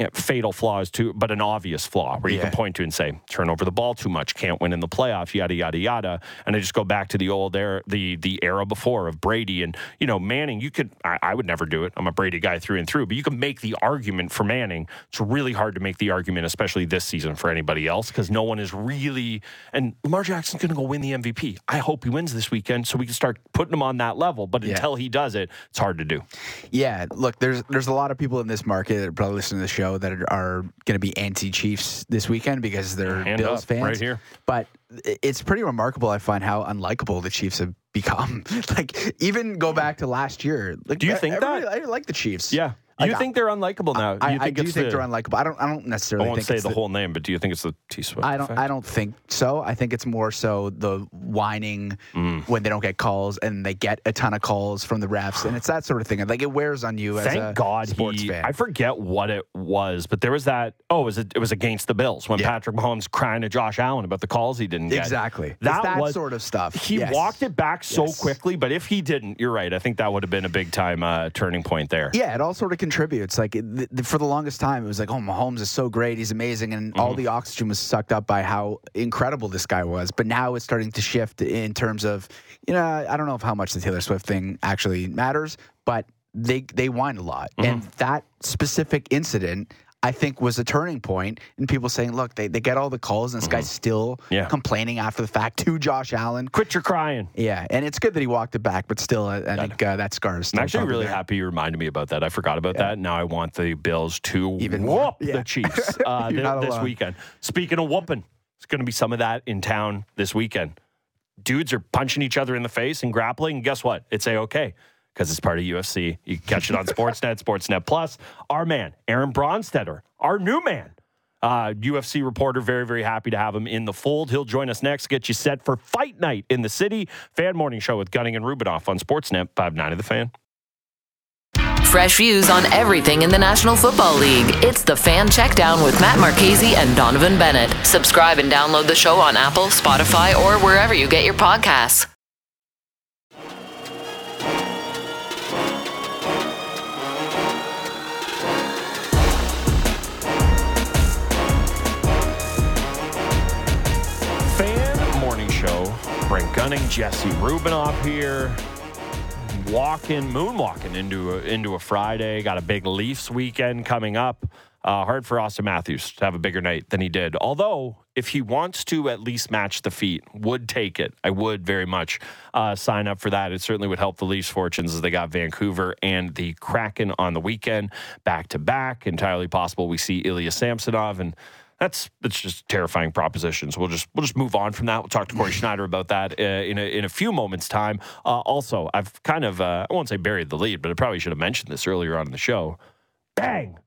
you know, fatal flaws too, but an obvious flaw where you Yeah. can point to and say, turn over the ball too much, can't win in the playoffs, yada yada yada. And I just go back to the old era, the the era before of Brady and you know Manning. You could, I, I would never do it. I'm a Brady guy through and through, but you can make the argument for Manning. It's really hard to make the argument, especially this season, for anybody else because no one is really. And Lamar Jackson's going to go win the MVP. I hope he wins this weekend so we can start putting him on that level. But Yeah. until he does it, it's hard to do. Yeah, look, there's there's a lot of people in this market that are probably listening to the show that are, going to be anti-Chiefs this weekend because they're Hand Bills fans. right here. But it's pretty remarkable. I find how unlikable the Chiefs have become. like even go back to last year. Like, Do you think that? I like the Chiefs. Yeah. Like, you think they're unlikable now? I, you I do think the- they're unlikable. I don't. I don't necessarily. I won't think say it's the, whole name, but do you think it's the T Swift? I don't. effect? I don't think so. I think it's more so the whining Mm. when they don't get calls and they get a ton of calls from the refs, and it's that sort of thing. Like it wears on you as Thank a God sports he. fan. I forget what it was, but there was that. Oh, it was it was against the Bills when Yeah. Patrick Mahomes crying to Josh Allen about the calls he didn't get. exactly. That, that was sort of stuff. He Yes. walked it back so Yes. quickly, but if he didn't, you're right. I think that would have been a big time uh, turning point there. Yeah, it all sort of contributes. Like th- th- for the longest time, it was like, oh, Mahomes is so great, he's amazing, and Mm-hmm. all the oxygen was sucked up by how incredible this guy was. But now it's starting to shift in terms of, you know, I don't know if how much the Taylor Swift thing actually matters, but they they whine a lot, Mm-hmm. and that specific incident. I think was a turning point in people saying, "Look, they, they get all the calls, and this guy's still Mm-hmm. Yeah. complaining after the fact to Josh Allen." Quit your crying. Yeah, and it's good that he walked it back, but still, I, I think uh, that scar is I'm actually really there. happy you reminded me about that. I forgot about that. Now I want the Bills to Even whoop. Yeah. the Chiefs uh, not this weekend. Speaking of whooping, it's going to be some of that in town this weekend. Dudes are punching each other in the face and grappling. And guess what? It's a okay because it's part of UFC. You can catch it on Sportsnet, Sportsnet Plus. Our man, Aaron Bronsteter, our new man. Uh, UFC reporter, very, very happy to have him in the fold. He'll join us next, get you set for fight night in the city. Fan morning show with Gunning and Rubinoff on Sportsnet 5-9 of the fan. Fresh views on everything in the National Football League. It's the Fan Checkdown with Matt Marchese and Donovan Bennett. Subscribe and download the show on Apple, Spotify, or wherever you get your podcasts. Gunning, Jesse Rubinoff here. Walking, moonwalking into a, into a Friday. Got a big Leafs weekend coming up. Uh, hard for Auston Matthews to have a bigger night than he did. Although, if he wants to at least match the feat, would take it. I would very much uh, sign up for that. It certainly would help the Leafs' fortunes as they got Vancouver and the Kraken on the weekend back to back. Entirely possible we see Ilya Samsonov and that's that's just terrifying propositions. We'll just we'll just move on from that. We'll talk to Corey Schneider about that uh, in a in a few moments' time. Uh, also, I've kind of uh, I won't say buried the lead, but I probably should have mentioned this earlier on in the show. Bang!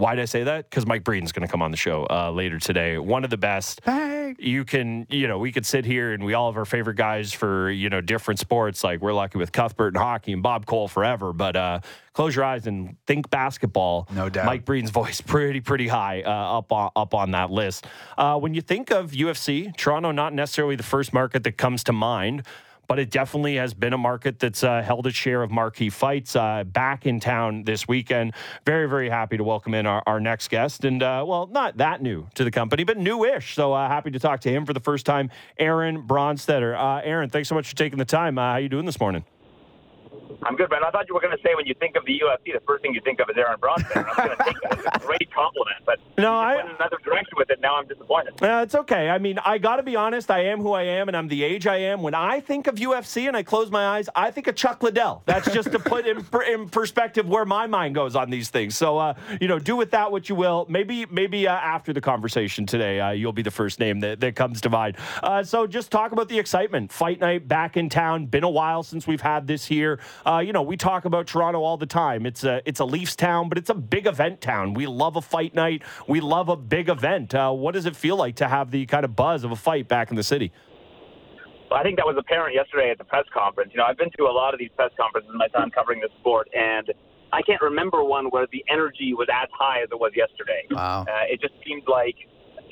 Why did I say that? Because Mike Breen's going to come on the show uh, later today. One of the best. You can, you know, we could sit here and we all have our favorite guys for, you know, different sports. Like we're lucky with Cuthbert and hockey and Bob Cole forever. But uh, close your eyes and think basketball. No doubt. Mike Breen's voice pretty, pretty high uh, up on up on that list. Uh, when you think of UFC, Toronto not necessarily the first market that comes to mind. But it definitely has been a market that's uh, held its share of marquee fights uh, back in town this weekend. Very, very happy to welcome in our, our next guest. And, uh, well, not that new to the company, but newish. So uh, happy to talk to him for the first time, Aaron Bronsteter. Uh, Aaron, thanks so much for taking the time. Uh, how you doing this morning? I'm good, man. I thought you were going to say when you think of the UFC, the first thing you think of is Aaron Bronson. I'm going to take that as a great compliment, but No, I- went in another direction with it. Now I'm disappointed. Uh, it's okay. I mean, I got to be honest. I am who I am, and I'm the age I am. When I think of UFC and I close my eyes, I think of Chuck Liddell. That's just to put in, in perspective where my mind goes on these things. So, uh, you know, do with that what you will. Maybe, maybe uh, after the conversation today, uh, you'll be the first name that, that comes to mind. Uh, so, just talk about the excitement. Fight night back in town. Been a while since we've had this here. Uh, you know, we talk about Toronto all the time. It's a it's a Leafs town, but it's a big event town. We love a fight night. We love a big event. Uh, what does it feel like to have the kind of buzz of a fight back in the city? Well, I think that was apparent yesterday at the press conference. You know, I've been to a lot of these press conferences in my time covering this sport, and I can't remember one where the energy was as high as it was yesterday. Wow. Uh, it just seemed like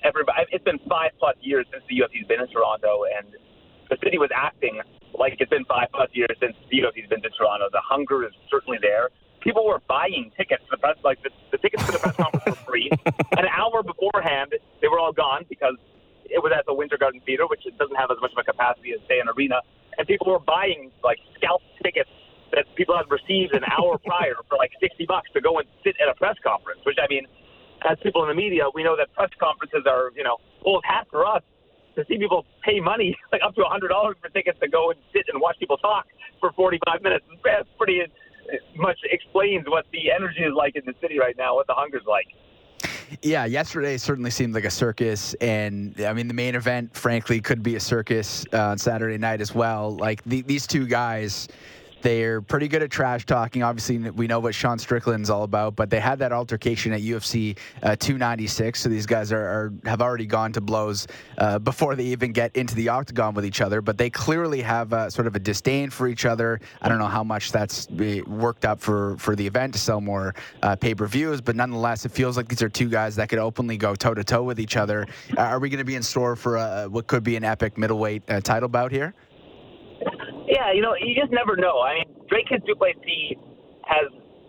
everybody. It's been five plus years since the UFC's been in Toronto, and the city was acting like it's been five plus years since the UFC's been to Toronto. The hunger is certainly there. People were buying tickets. The press, like the, the tickets to the press conference were free. An hour beforehand, they were all gone because it was at the Winter Garden Theater, which doesn't have as much of a capacity as say an arena, and people were buying like scalp tickets that people had received an hour prior for like sixty bucks to go and sit at a press conference. Which I mean, as people in the media, we know that press conferences are you know of hats for us. To see people pay money, like up to a hundred dollars for tickets to go and sit and watch people talk for forty-five minutes, that's pretty much explains what the energy is like in the city right now, what the hunger's like. Yeah, yesterday certainly seemed like a circus, and I mean the main event, frankly, could be a circus uh, on Saturday night as well. Like the, these two guys, they're pretty good at trash talking. Obviously, we know what Sean Strickland's all about, but they had that altercation at UFC uh, 296. So these guys are, are, have already gone to blows uh, before they even get into the octagon with each other. But they clearly have a, sort of a disdain for each other. I don't know how much that's worked up for for the event to sell more uh, pay per views, but nonetheless, it feels like these are two guys that could openly go toe to toe with each other. are we going to be in store for a, what could be an epic middleweight uh, title bout here? Yeah, you know, you just never know. I mean, Dricus Du Plessis has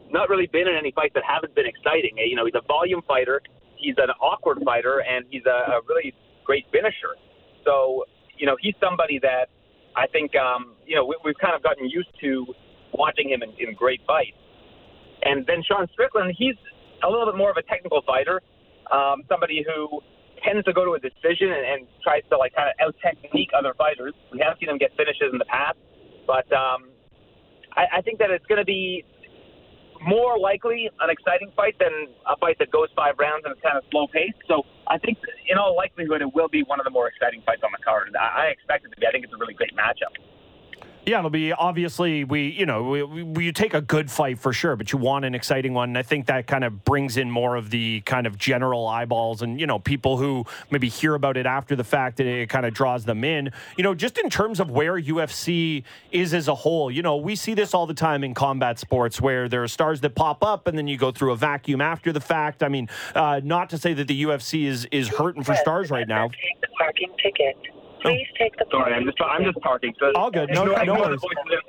not really been in any fights that haven't been exciting. You know, he's a volume fighter, he's an awkward fighter, and he's a, a really great finisher. So, you know, he's somebody that I think, um, you know, we, we've kind of gotten used to watching him in, in great fights. And then Sean Strickland, he's a little bit more of a technical fighter, um, somebody who tends to go to a decision and, and tries to like kind of out technique other fighters. We have seen him get finishes in the past, but um, I, I think that it's going to be more likely an exciting fight than a fight that goes five rounds and it's kind of slow paced. So I think, in all likelihood, it will be one of the more exciting fights on the card. I, I expect it to be. I think it's a really great matchup. Yeah, it'll be obviously we you know we, we, you take a good fight for sure, but you want an exciting one. And I think that kind of brings in more of the kind of general eyeballs and you know people who maybe hear about it after the fact that it kind of draws them in. You know, just in terms of where UFC is as a whole. You know, we see this all the time in combat sports where there are stars that pop up and then you go through a vacuum after the fact. I mean, uh, not to say that the UFC is is hurting for stars right now. Parking ticket. Please take the. Sorry, I'm just I'm just parking. So all good. No, no, no worries.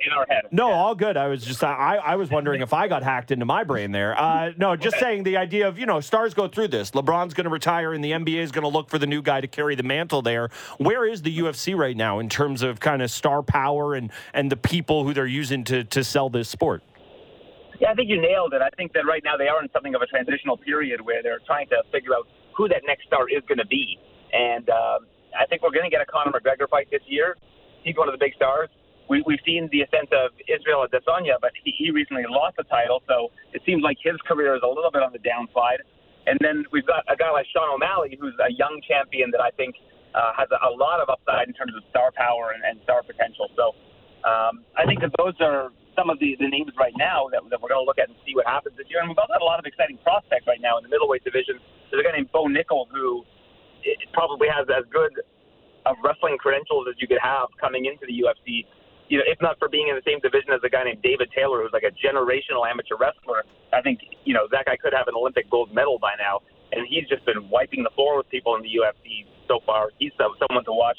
In our head. No, all good. I was just I I was wondering if I got hacked into my brain there. Uh, no, just saying the idea of you know stars go through this. LeBron's going to retire, and the NBA is going to look for the new guy to carry the mantle there. Where is the UFC right now in terms of kind of star power and and the people who they're using to to sell this sport? Yeah, I think you nailed it. I think that right now they are in something of a transitional period where they're trying to figure out who that next star is going to be, and. Uh, I think we're going to get a Conor McGregor fight this year. He's one of the big stars. We, we've seen the ascent of Israel Adesanya, but he, he recently lost the title, so it seems like his career is a little bit on the downside. And then we've got a guy like Sean O'Malley, who's a young champion that I think uh, has a, a lot of upside in terms of star power and, and star potential. So um, I think that those are some of the, the names right now that, that we're going to look at and see what happens this year. And we've also got a lot of exciting prospects right now in the middleweight division. There's a guy named Bo Nickal who it probably has as good of wrestling credentials as you could have coming into the UFC. You know, if not for being in the same division as a guy named David Taylor, who's like a generational amateur wrestler, I think you know that guy could have an Olympic gold medal by now. And he's just been wiping the floor with people in the UFC so far. He's someone to watch.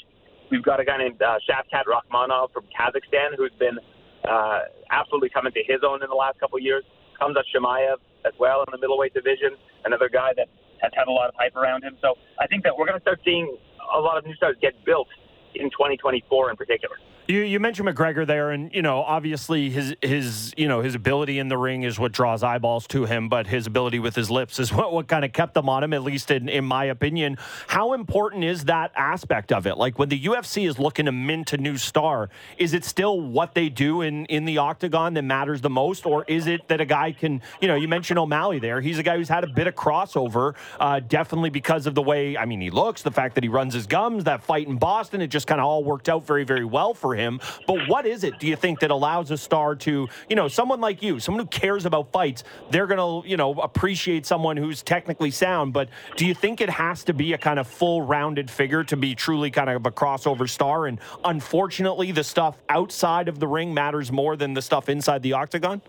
We've got a guy named uh, Shavkat Rakhmonov from Kazakhstan who's been uh, absolutely coming to his own in the last couple of years. Khamzat Chimaev as well in the middleweight division, another guy that has had a lot of hype around him. So I think that we're going to start seeing a lot of new stars get built in 2024 in particular. You, you mentioned McGregor there, and you know obviously his his you know his ability in the ring is what draws eyeballs to him, but his ability with his lips is what, what kind of kept them on him, at least in, in my opinion. How important is that aspect of it? Like when the UFC is looking to mint a new star, is it still what they do in in the octagon that matters the most, or is it that a guy can you know you mentioned O'Malley there? He's a guy who's had a bit of crossover, uh, definitely because of the way I mean he looks, the fact that he runs his gums, that fight in Boston, it just kind of all worked out very very well for him him. But what is it, do you think, that allows a star to, you know, someone like you, someone who cares about fights, they're going to, you know, appreciate someone who's technically sound. But do you think it has to be a kind of full rounded figure to be truly kind of a crossover star? And unfortunately, the stuff outside of the ring matters more than the stuff inside the octagon?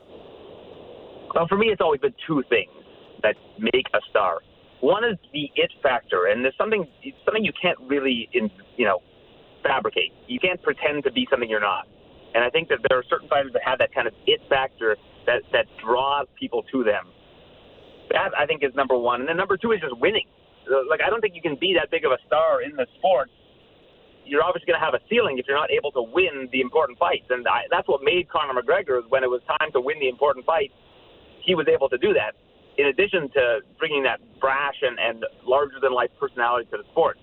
Well, for me, it's always been two things that make a star. One is the it factor, and there's something something you can't really, in, you know, fabricate. You can't pretend to be something you're not. And I think that there are certain fighters that have that kind of it factor that that draws people to them. That I think is number one, and then number two is just winning. Uh, like I don't think you can be that big of a star in the sport. You're obviously going to have a ceiling if you're not able to win the important fights, and I, that's what made Conor McGregor when it was time to win the important fight. He was able to do that. In addition to bringing that brash and, and larger than life personality to the sport,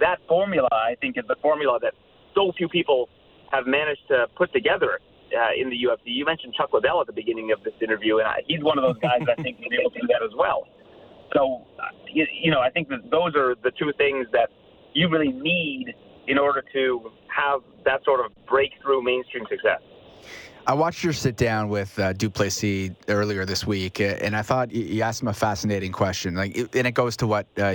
that formula I think is the formula that so few people have managed to put together uh, in the UFC. You mentioned Chuck Liddell at the beginning of this interview, and I, he's one of those guys that I think is able to do that as well. So, uh, you, you know, I think that those are the two things that you really need in order to have that sort of breakthrough mainstream success. I watched your sit down with uh, Du Plessis earlier this week, and I thought you asked him a fascinating question. Like, and it goes to what uh,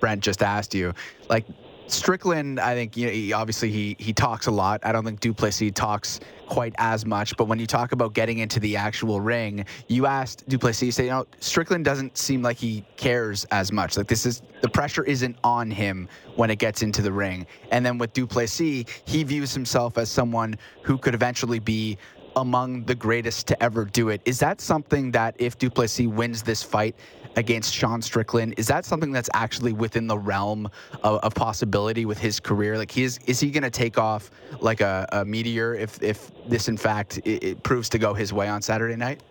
Brent just asked you. Like, Strickland, I think you know, he, obviously he he talks a lot. I don't think Du Plessis talks quite as much. But when you talk about getting into the actual ring, you asked Du Plessis, you say, you know, Strickland doesn't seem like he cares as much. Like this is the pressure isn't on him when it gets into the ring. And then with Du Plessis, he views himself as someone who could eventually be among the greatest to ever do it. Is that something that if Du Plessis wins this fight against Sean Strickland, is that something that's actually within the realm of, of possibility with his career? Like, he is, is he going to take off like a, a, meteor if, if this, in fact, it, it, proves to go his way on Saturday night?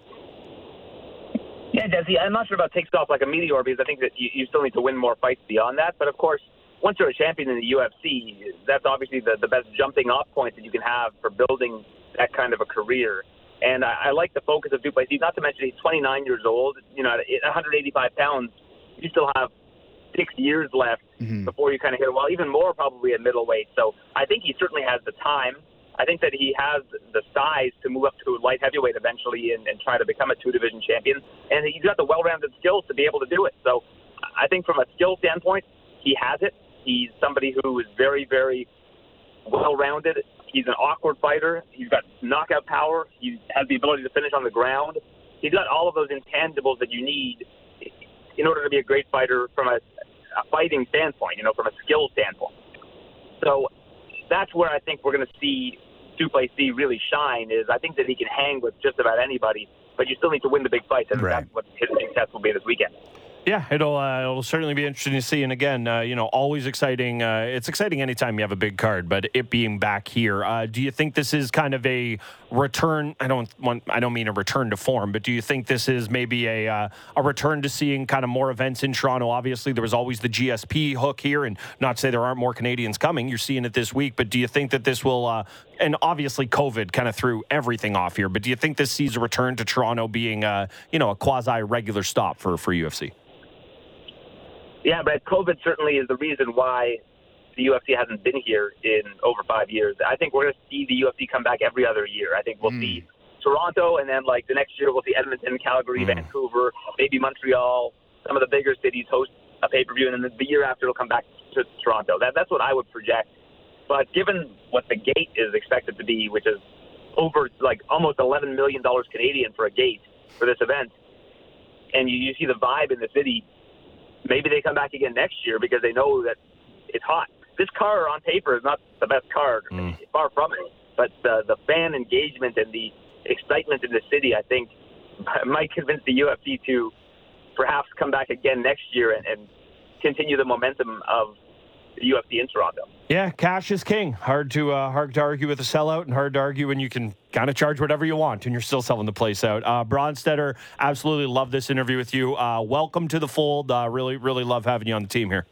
Yeah, Jesse, I'm not sure about takes off like a meteor because I think that you, you still need to win more fights beyond that. But of course, once you're a champion in the UFC, that's obviously the, the best jumping off point that you can have for building that kind of a career. And I, I like the focus of Du Plessis. Not to mention he's 29 years old. You know, at 185 pounds, you still have six years left mm-hmm. before you kind of hit. Well, even more probably at middleweight. So I think he certainly has the time. I think that he has the size to move up to light heavyweight eventually and, and try to become a two division champion. And he's got the well rounded skills to be able to do it. So I think from a skill standpoint, he has it. He's somebody who is very, very well rounded. He's an awkward fighter. He's got knockout power. He has the ability to finish on the ground. He's got all of those intangibles that you need in order to be a great fighter from a, a fighting standpoint, you know, from a skill standpoint. So that's where I think we're going to see Du Plessis really shine. Is I think that he can hang with just about anybody, but you still need to win the big fights, and right. that's what his success will be this weekend. Yeah, it'll uh, it'll certainly be interesting to see. And again, uh, you know, always exciting. Uh, it's exciting anytime you have a big card, but it being back here, uh, do you think this is kind of a return? I don't want. I don't mean a return to form, but do you think this is maybe a uh, a return to seeing kind of more events in Toronto? Obviously, there was always the GSP hook here, and not to say there aren't more Canadians coming. You're seeing it this week, but do you think that this will? Uh, and obviously, COVID kind of threw everything off here. But do you think this sees a return to Toronto being, you know, a quasi regular stop for for UFC? Yeah, but COVID certainly is the reason why the UFC hasn't been here in over five years. I think we're going to see the UFC come back every other year. I think we'll mm. see Toronto, and then like the next year we'll see Edmonton, Calgary, mm. Vancouver, maybe Montreal. Some of the bigger cities host a pay per view, and then the year after it'll come back to Toronto. That, that's what I would project. But given what the gate is expected to be, which is over like almost 11 million dollars Canadian for a gate for this event, and you, you see the vibe in the city maybe they come back again next year because they know that it's hot. This car on paper is not the best car, mm. far from it. But the the fan engagement and the excitement in the city, I think, might convince the UFC to perhaps come back again next year and, and continue the momentum of UFC in Toronto. Yeah, cash is king. Hard to uh, hard to argue with a sellout, and hard to argue when you can kind of charge whatever you want, and you're still selling the place out. Uh, Bronsteter, absolutely love this interview with you. Uh, welcome to the fold. Uh, really, really love having you on the team here.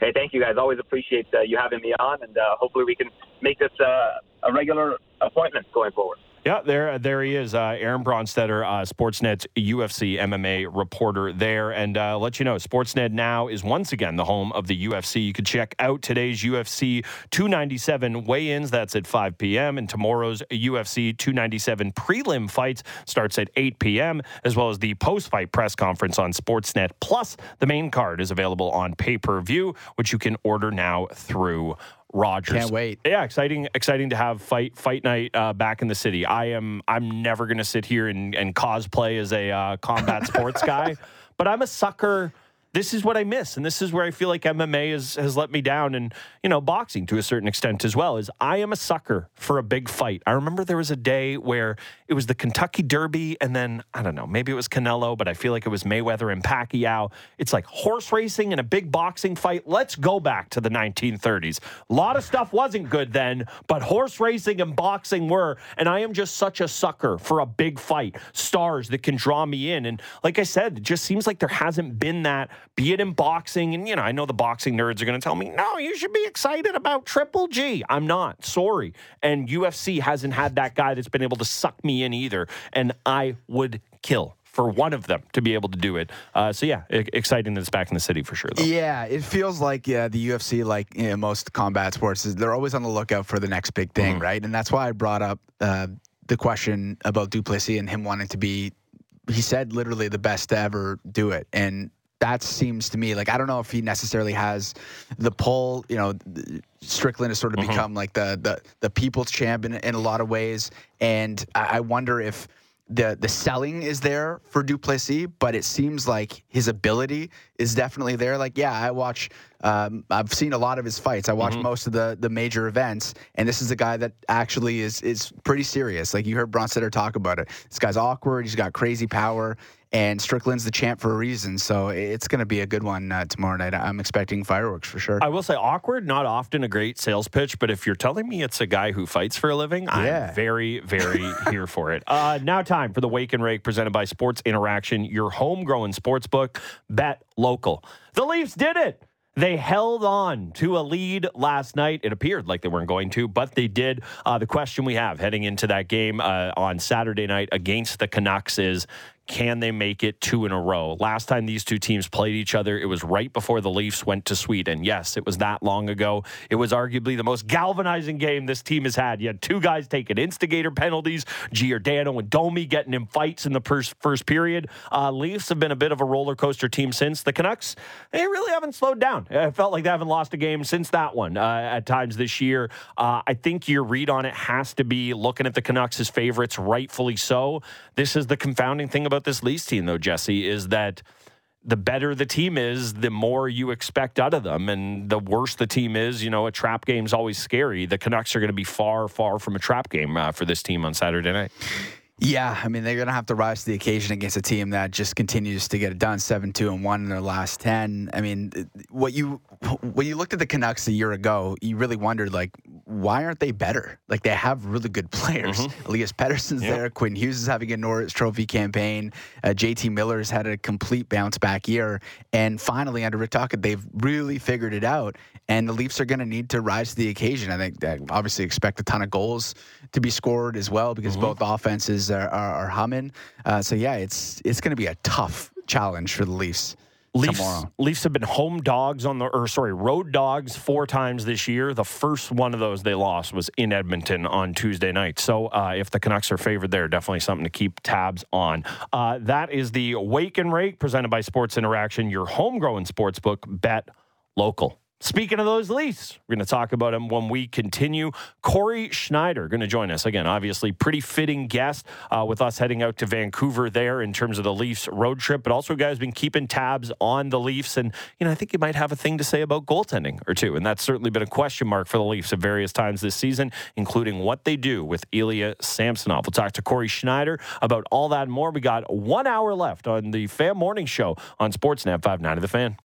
Hey, thank you guys. Always appreciate uh, you having me on, and uh, hopefully we can make this uh, a regular appointment going forward. Yeah, there, there he is, uh, Aaron Bronsteter, uh, Sportsnet's UFC MMA reporter there, and uh, let you know, Sportsnet now is once again the home of the UFC. You can check out today's UFC 297 weigh-ins. That's at 5 p.m. and tomorrow's UFC 297 prelim fights starts at 8 p.m. as well as the post-fight press conference on Sportsnet. Plus, the main card is available on pay-per-view, which you can order now through Rogers. Can't wait. Yeah, exciting, exciting to have fight fight night uh, back in the city. I am I'm never going to sit here and, and cosplay as a uh, combat sports guy, but I'm a sucker. This is what I miss, and this is where I feel like MMA has has let me down, and you know, boxing to a certain extent as well. Is I am a sucker for a big fight. I remember there was a day where it was the Kentucky Derby, and then I don't know, maybe it was Canelo, but I feel like it was Mayweather and Pacquiao. It's like horse racing and a big boxing fight. Let's go back to the 1930s. A lot of stuff wasn't good then, but horse racing and boxing were. And I am just such a sucker for a big fight, stars that can draw me in. And like I said, it just seems like there hasn't been that, be it in boxing. And, you know, I know the boxing nerds are going to tell me, no, you should be excited about Triple G. I'm not. Sorry. And UFC hasn't had that guy that's been able to suck me in either. And I would kill for one of them to be able to do it. Uh, so yeah, exciting that it's back in the city for sure. Though. Yeah, it feels like yeah, the UFC, like you know, most combat sports, is they're always on the lookout for the next big thing, Mm-hmm. right? And that's why I brought up uh, the question about Du Plessis and him wanting to be. He said literally the best to ever do it, and that seems to me like I don't know if he necessarily has the pull. You know, Strickland has sort of become like the the the people's champion in a lot of ways, and I, I wonder if the the selling is there for Du Plessis, but it seems like his ability is definitely there. Like, yeah, I watch. Um, I've seen a lot of his fights. I watch most of the the major events, and this is a guy that actually is is pretty serious. Like you heard Bronsteter talk about it. This guy's awkward. He's got crazy power, and Strickland's the champ for a reason. So it's going to be a good one uh, tomorrow night. I'm expecting fireworks for sure. I will say awkward, not often a great sales pitch, but if you're telling me it's a guy who fights for a living, Yeah. I'm very, very here for it. Uh, now, time for the Wake and Rake presented by Sports Interaction, your homegrown sports book. Bet local. The Leafs did it. They held on to a lead last night. It appeared like they weren't going to, but they did. Uh, the question we have heading into that game uh, on Saturday night against the Canucks is can they make it two in a row? Last time these two teams played each other, it was right before the Leafs went to Sweden. Yes, it was that long ago. It was arguably the most galvanizing game this team has had. You had two guys taking instigator penalties, Giordano and Domi getting in fights in the first, first period. Uh, Leafs have been a bit of a roller coaster team since. The Canucks, they really haven't slowed down. It felt like they haven't lost a game since that one uh, at times this year. Uh, I think your read on it has to be looking at the Canucks as favorites, rightfully so. This is the confounding thing about this Leafs team, though, Jesse, is that the better the team is, the more you expect out of them. And the worse the team is, you know, a trap game's always scary. The Canucks are going to be far, far from a trap game uh, for this team on Saturday night. Yeah, I mean they're going to have to rise to the occasion against a team that just continues to get it done, seven two and one in their last ten. I mean, what you when you looked at the Canucks a year ago, you really wondered like, why aren't they better? Like they have really good players. Elias Pettersson's there, Quinn Hughes is having a Norris Trophy campaign, uh, JT Miller's had a complete bounce back year, and finally under Rick Tocchet, they've really figured it out. And the Leafs are going to need to rise to the occasion. I think that obviously expect a ton of goals to be scored as well because both offenses are, are, are humming. Uh, so yeah, it's it's going to be a tough challenge for the Leafs Leafs, tomorrow. Leafs have been home dogs on the, or sorry, road dogs four times this year. The first one of those they lost was in Edmonton on Tuesday night. So uh, if the Canucks are favored there, definitely something to keep tabs on. Uh, that is the Wake and Rake presented by Sports Interaction, your homegrown sports book. Bet local. Speaking of those Leafs, we're going to talk about them when we continue. Cory Schneider going to join us again. Obviously, pretty fitting guest uh, with us heading out to Vancouver there in terms of the Leafs road trip. But also, guys, been keeping tabs on the Leafs, and you know, I think you might have a thing to say about goaltending or two, and that's certainly been a question mark for the Leafs at various times this season, including what they do with Ilya Samsonov. We'll talk to Cory Schneider about all that and more. We got one hour left on the Fan Morning Show on Sportsnet 59 of the Fan.